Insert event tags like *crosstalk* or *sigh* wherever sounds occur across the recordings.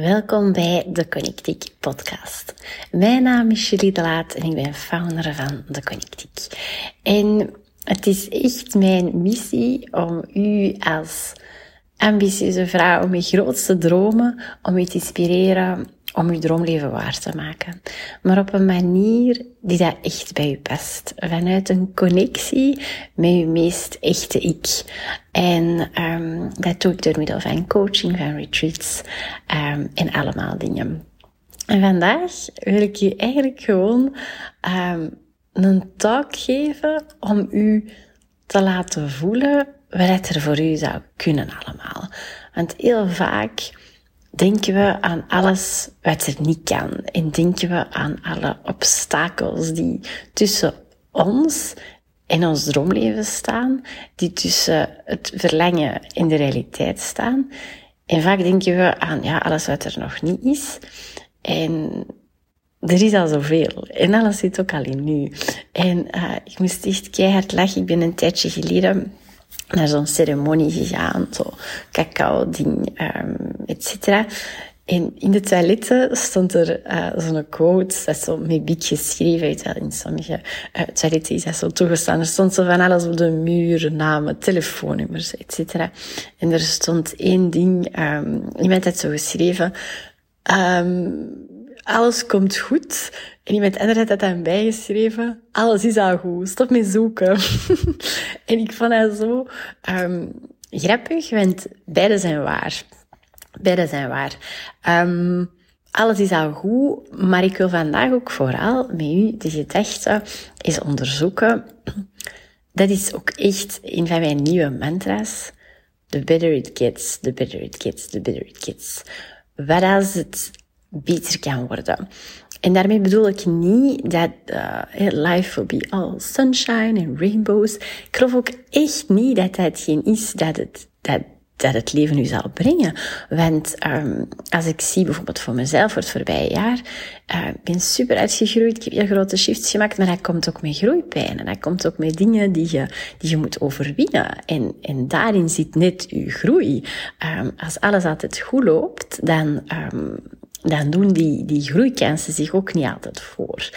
Welkom bij de Connectiek podcast. Mijn naam is Julie de Laat en ik ben founder van de Connectiek. En het is echt mijn missie om u als ambitieuze vrouw met grootste dromen, om u te inspireren om uw droomleven waar te maken. Maar op een manier die dat echt bij u past. Vanuit een connectie met uw meest echte ik. En um, dat doe ik door middel van coaching, van retreats um, en allemaal dingen. En vandaag wil ik u eigenlijk gewoon um, een talk geven om u te laten voelen wat er voor u zou kunnen allemaal. Want heel vaak denken we aan alles wat er niet kan. En denken we aan alle obstakels die tussen ons en ons droomleven staan, die tussen het verlangen en de realiteit staan. En vaak denken we aan ja, alles wat er nog niet is. En er is al zoveel. En alles zit ook al in nu. En uh, ik moest echt keihard lachen. Ik ben een tijdje geleden naar zo'n ceremonie gegaan, zo cacao-ding, um, et cetera. En in de toiletten stond er uh, zo'n quote, dat zo met big geschreven, weet wel, in sommige uh, toiletten is dat zo toegestaan. Er stond zo van alles op de muur, namen, telefoonnummers, et cetera. En er stond één ding, um, iemand had zo geschreven, um, alles komt goed. En iemand anders had dat dan bijgeschreven. Alles is al goed. Stop met zoeken. *laughs* en ik vond dat zo um, grappig, want beide zijn waar. Beide zijn waar. Um, alles is al goed, maar ik wil vandaag ook vooral met u de gedachte eens onderzoeken. Dat is ook echt een van mijn nieuwe mantra's. The better it gets, the better it gets, the better it gets. Wat als het beter kan worden. En daarmee bedoel ik niet dat uh, life will be all sunshine and rainbows. Ik geloof ook echt niet dat dat geen is dat het, dat, dat het leven u zal brengen. Want um, als ik zie bijvoorbeeld voor mezelf voor het voorbije jaar, uh, ben super uitgegroeid, ik heb heel grote shifts gemaakt, maar dat komt ook met groeipijn. En dat komt ook met dingen die je, die je moet overwinnen. En, en daarin zit net uw groei. Um, als alles altijd goed loopt, dan, um, dan doen die, die groeikansen zich ook niet altijd voor.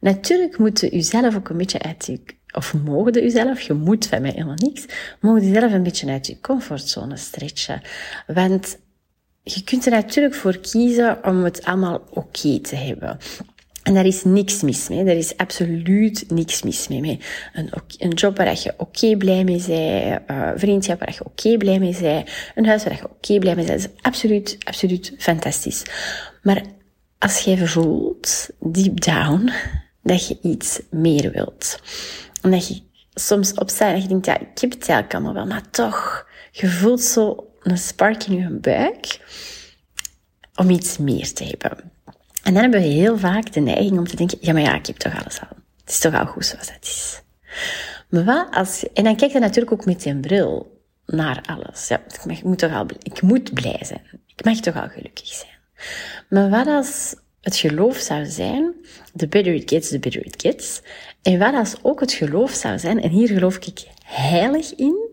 Natuurlijk moeten u zelf ook een beetje uit uw, of mogen u zelf, je moet van mij helemaal niks, mogen u zelf een beetje uit uw comfortzone stretchen. Want je kunt er natuurlijk voor kiezen om het allemaal oké te hebben. En daar is niks mis mee. Er is absoluut niks mis mee. Een, een job waar je oké blij mee bent, uh, vriendschap waar je oké blij mee bent, een huis waar je oké blij mee bent. Dat is absoluut, absoluut fantastisch. Maar als jij voelt, deep down, dat je iets meer wilt. En dat je soms opstaat en je denkt, ja, ik heb het eigenlijk allemaal wel, maar toch, je voelt zo een spark in je buik om iets meer te hebben. En dan hebben we heel vaak de neiging om te denken, ja, maar ja, ik heb toch alles al. Het is toch al goed zoals het is. Maar wat als, en dan kijk je natuurlijk ook met een bril naar alles. Ja, ik, mag, moet toch al, ik moet blij zijn. Ik mag toch al gelukkig zijn. Maar wat als het geloof zou zijn, the better it gets, the better it gets. En wat als ook het geloof zou zijn, en hier geloof ik heilig in,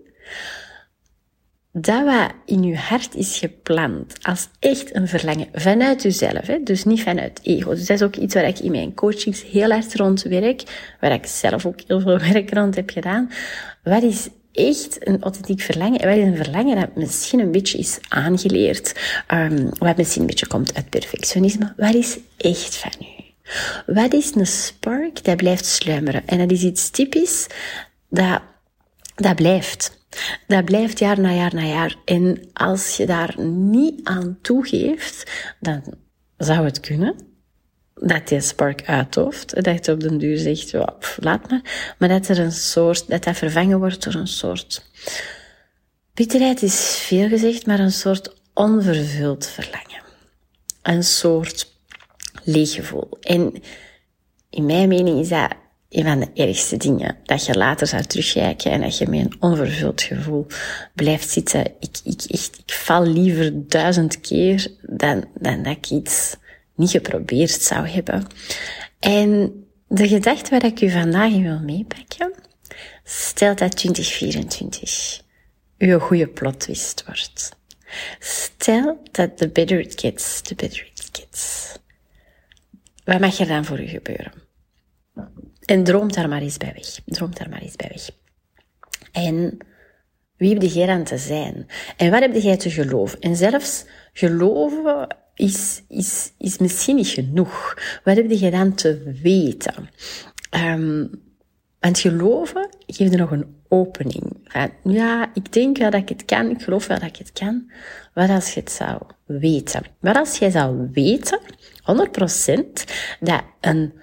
dat wat in je hart is gepland als echt een verlangen vanuit jezelf, dus niet vanuit ego. Dus dat is ook iets waar ik in mijn coachings heel hard rond werk, waar ik zelf ook heel veel *laughs* werk rond heb gedaan. Wat is echt een authentiek verlangen? En wat is een verlangen dat misschien een beetje is aangeleerd, um, wat misschien een beetje komt uit perfectionisme? Wat is echt van u? Wat is een spark dat blijft sluimeren? En dat is iets typisch dat, dat blijft. Dat blijft jaar na jaar na jaar. En als je daar niet aan toegeeft, dan zou het kunnen dat die spark uithoofd. Dat je op den duur zegt, laat maar. Maar dat er een soort, dat dat vervangen wordt door een soort... Bitterheid is veel gezegd, maar een soort onvervuld verlangen. Een soort leeggevoel. En in mijn mening is dat een van de ergste dingen. Dat je later zou terugkijken en dat je met een onvervuld gevoel blijft zitten. Ik, ik, echt, ik val liever duizend keer dan, dan dat ik iets niet geprobeerd zou hebben. En de gedachte waar ik u vandaag in wil meepakken, stel dat 2024 uw goede plot twist wordt. Stel dat the better it gets, the better it gets. Wat mag er dan voor u gebeuren? En droom daar maar eens bij weg. Droom daar maar eens bij weg. En wie heb jij dan te zijn? En wat heb jij te geloven? En zelfs geloven is, is, is misschien niet genoeg. Wat heb je dan te weten? Um, want geloven geeft er nog een opening. Ja, ik denk wel dat ik het kan, ik geloof wel dat ik het kan. Wat als je het zou weten? Wat als jij zou weten, 100%, dat een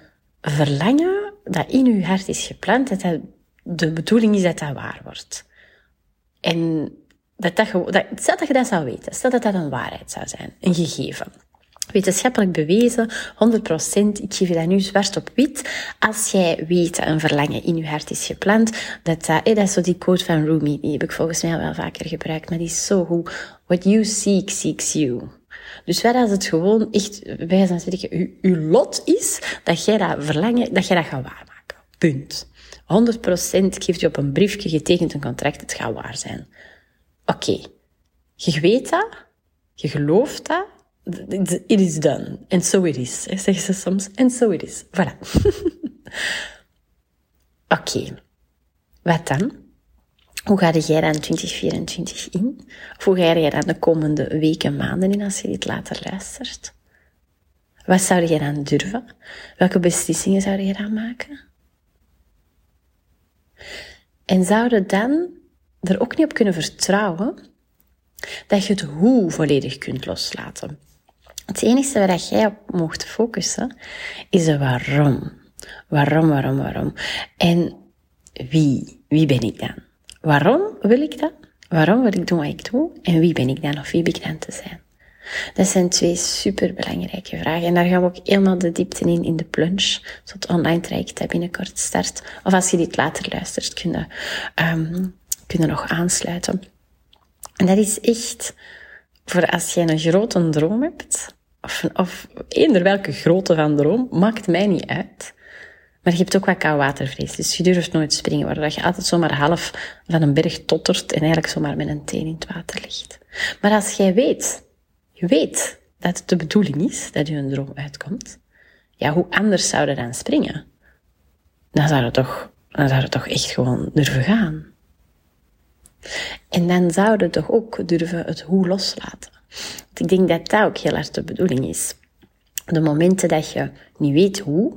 verlangen dat in je hart is gepland, dat, dat de bedoeling is dat dat waar wordt. En dat dat, dat, stel dat je dat zou weten, stel dat dat een waarheid zou zijn, een gegeven. Wetenschappelijk bewezen, 100%, ik geef je dat nu zwart op wit. Als jij weet dat een verlangen in je hart is gepland, dat, dat, dat is zo die quote van Rumi, die heb ik volgens mij al wel vaker gebruikt, maar die is zo goed. What you seek, seeks you. Dus wat als het gewoon echt, wij zijn zeggen, uw lot is dat jij dat verlangen, dat jij dat gaat waarmaken. Punt. 100% geeft je op een briefje getekend een contract, het gaat waar zijn. Oké. Je weet dat, je gelooft dat, it is done. And so it is, zeggen ze soms. And so it is. Voilà. *laughs* Oké. Wat dan? Hoe ga jij dan 2024 in? Hoe ga jij dan de komende weken, maanden in als je dit later luistert? Wat zou je dan durven? Welke beslissingen zou je dan maken? En zouden dan er ook niet op kunnen vertrouwen dat je het hoe volledig kunt loslaten. Het enige waar jij op mocht focussen is de waarom. Waarom, waarom, waarom. En wie? Wie ben ik dan? Waarom wil ik dat? Waarom wil ik doen wat ik doe? En wie ben ik dan of wie ben ik dan te zijn? Dat zijn twee superbelangrijke vragen. En daar gaan we ook helemaal de diepte in, in de plunge. Het online traject dat binnenkort start. Of als je dit later luistert, kunnen, um, kunnen nog aansluiten. En dat is echt voor als jij een grote droom hebt, of, of eender welke grootte van droom, maakt mij niet uit. Maar je hebt ook wat koudwatervrees, dus je durft nooit springen, waardoor je altijd zomaar half van een berg tottert en eigenlijk zomaar met een teen in het water ligt. Maar als jij weet, je weet dat het de bedoeling is dat je een droom uitkomt, ja, hoe anders zou je dan springen? Dan zou je toch, dan zou toch echt gewoon durven gaan. En dan zouden toch ook durven het hoe loslaten. Want ik denk dat dat ook heel erg de bedoeling is. De momenten dat je niet weet hoe,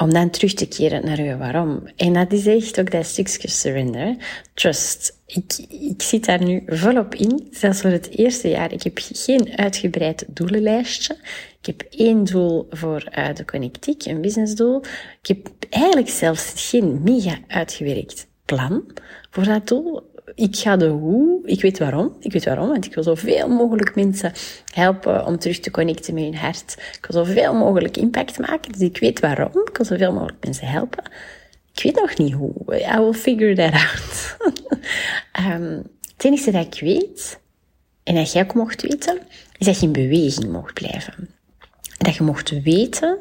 om dan terug te keren naar je waarom. En dat is echt ook dat stukje surrender. Trust. Ik, ik zit daar nu volop in, zelfs voor het eerste jaar. Ik heb geen uitgebreid doelenlijstje. Ik heb één doel voor uh, de connectiek, een businessdoel. Ik heb eigenlijk zelfs geen mega uitgewerkt plan voor dat doel. Ik ga de hoe, ik weet waarom. Ik weet waarom, want ik wil zoveel mogelijk mensen helpen om terug te connecten met hun hart. Ik wil zoveel mogelijk impact maken, dus ik weet waarom. Ik wil zoveel mogelijk mensen helpen. Ik weet nog niet hoe. I will figure that out. um, *laughs* het enige dat ik weet, en dat jij ook mocht weten, is dat je in beweging mocht blijven. En dat je mocht weten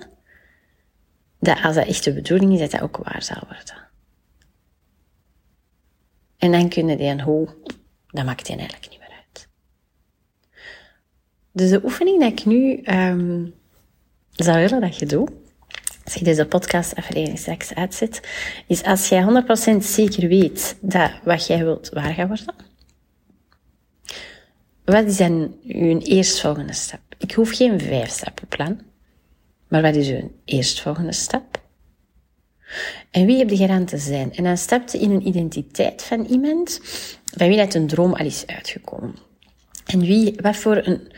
dat als dat echt de bedoeling is, dat dat ook waar zal worden. En dan kunnen die een hoe, dat maakt die eigenlijk niet meer uit. Dus de oefening dat ik nu um, zou willen dat je doet, als je deze podcast aflevering straks uitzet, is als jij 100% zeker weet dat wat jij wilt waar gaat worden, wat is dan je eerstvolgende stap? Ik hoef geen vijf stappenplan, maar wat is je eerstvolgende stap? En wie heb je dan te zijn? En dan stapte in een identiteit van iemand van wie dat een droom al is uitgekomen. En wie, wat voor een,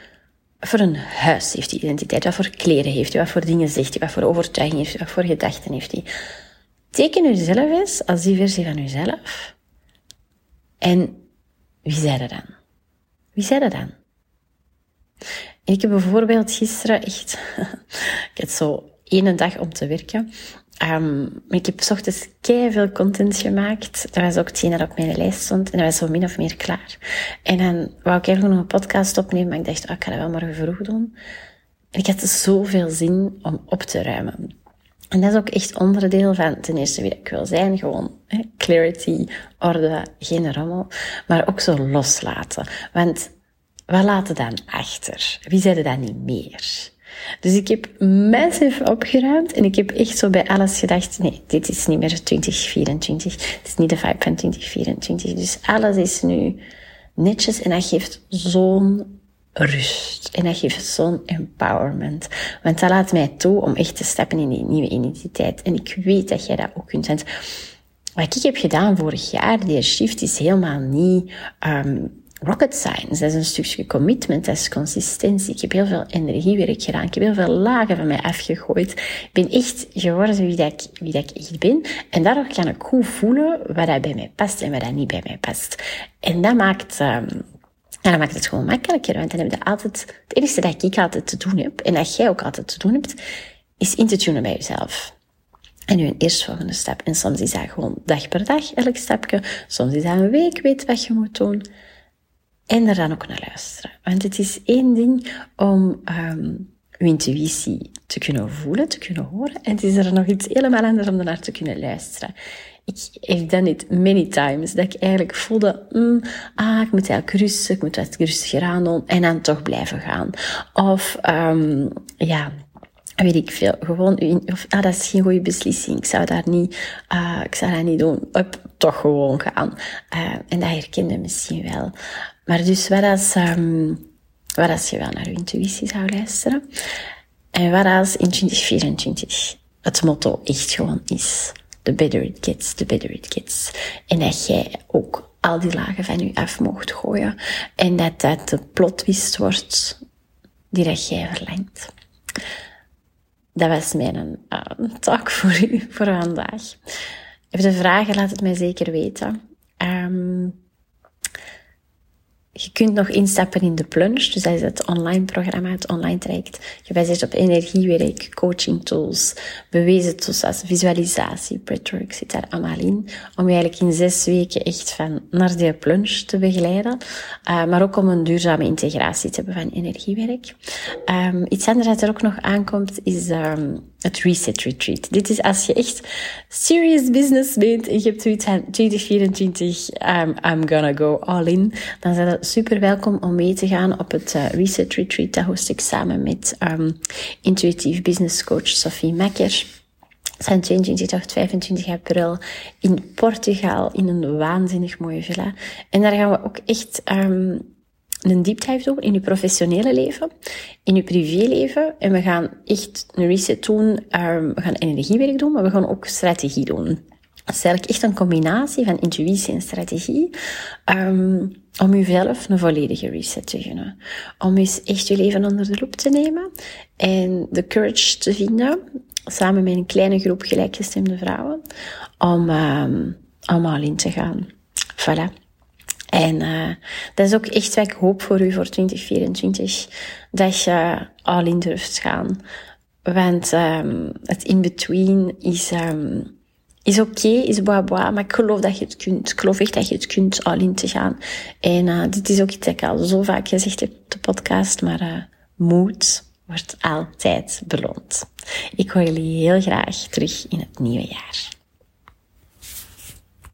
voor een huis heeft die identiteit? Wat voor kleren heeft hij? Wat voor dingen zegt hij? Wat voor overtuiging heeft? Wat voor gedachten heeft hij? Teken jezelf eens als die versie van jezelf. En wie zei dat dan? Wie zei dat dan? ik heb bijvoorbeeld gisteren echt, *laughs* ik had zo één dag om te werken. Um, ik heb ochtends veel content gemaakt. Dat was ook hetgeen dat op mijn lijst stond. En dat was zo min of meer klaar. En dan wou ik eigenlijk nog een podcast opnemen. Maar ik dacht, oh, ik ga dat wel morgen vroeg doen. En ik had zoveel zin om op te ruimen. En dat is ook echt onderdeel van ten eerste wie ik wil zijn. Gewoon hè, clarity, orde, geen rommel. Maar ook zo loslaten. Want wat laten dan achter? Wie zeiden dan niet meer? Dus ik heb massief opgeruimd en ik heb echt zo bij alles gedacht, nee, dit is niet meer 2024. Het is niet de vibe van 2024. Dus alles is nu netjes en dat geeft zo'n rust. En dat geeft zo'n empowerment. Want dat laat mij toe om echt te stappen in die nieuwe identiteit. En ik weet dat jij dat ook kunt. Want wat ik heb gedaan vorig jaar, die shift is helemaal niet um, rocket science. Dat is een stukje commitment, dat is consistentie. Ik heb heel veel energiewerk gedaan. Ik heb heel veel lagen van mij afgegooid. Ik ben echt geworden wie, dat ik, wie dat ik echt ben. En daardoor kan ik goed voelen wat dat bij mij past en wat dat niet bij mij past. En dat maakt... Um, en dan maakt het gewoon makkelijker, want dan heb je altijd, het enige dat ik altijd te doen heb, en dat jij ook altijd te doen hebt, is in te tunen bij jezelf. En nu een eerstvolgende stap. En soms is dat gewoon dag per dag, elk stapje. Soms is dat een week, weet wat je moet doen. En er dan ook naar luisteren. Want het is één ding om um, uw intuïtie te kunnen voelen, te kunnen horen. En het is er nog iets helemaal anders om naar te kunnen luisteren. Ik heb done it many times. Dat ik eigenlijk voelde, mm, ah, ik moet eigenlijk rusten, ik moet wat rustiger aan doen. En dan toch blijven gaan. Of, um, ja, weet ik veel, gewoon, of, ah, dat is geen goede beslissing. Ik zou daar niet, uh, ik zou dat niet doen. Up, toch gewoon gaan. Uh, en dat herkende misschien wel. Maar dus wat als, um, wat als je wel naar je intuïtie zou luisteren? En wat als in 2024 het motto echt gewoon is, the better it gets, the better it gets. En dat jij ook al die lagen van je af mocht gooien. En dat dat de plotwist wordt die dat jij verlangt. Dat was mijn uh, talk voor u voor vandaag. Heb je vragen, laat het mij zeker weten. Um, je kunt nog instappen in de plunge, dus dat is het online programma, het online traject, gebaseerd op energiewerk, coaching tools, bewezen tools als visualisatie, breathwork zit daar allemaal in, om je eigenlijk in zes weken echt van naar die plunge te begeleiden, uh, maar ook om een duurzame integratie te hebben van energiewerk. Um, iets anders dat er ook nog aankomt is um, het Reset Retreat. Dit is als je echt serious business bent en je hebt zoiets van 2024, um, I'm gonna go all in, dan zijn dat super welkom om mee te gaan op het uh, Reset Retreat. Dat host ik samen met um, intuïtief business coach Sophie Mekker. Zijn 22 tot 25 april in Portugal in een waanzinnig mooie villa. En daar gaan we ook echt um, een deep doen in je professionele leven, in je privéleven. En we gaan echt een reset doen. Um, we gaan energiewerk doen, maar we gaan ook strategie doen. Het is eigenlijk echt een combinatie van intuïtie en strategie. Um, om jezelf een volledige reset te gunnen. Om eens echt je leven onder de loep te nemen. En de courage te vinden, samen met een kleine groep gelijkgestemde vrouwen, om, um, om al in te gaan. Voilà. En uh, dat is ook echt wat ik hoop voor u voor 2024. Dat je al in durft gaan. Want um, het in-between is, um, is oké, is boa boa, maar ik geloof dat je het kunt. Ik geloof echt dat je het kunt al in te gaan. En uh, dit is ook iets dat ik al zo vaak gezegd heb op de podcast, maar uh, moed wordt altijd beloond. Ik hoor jullie heel graag terug in het nieuwe jaar.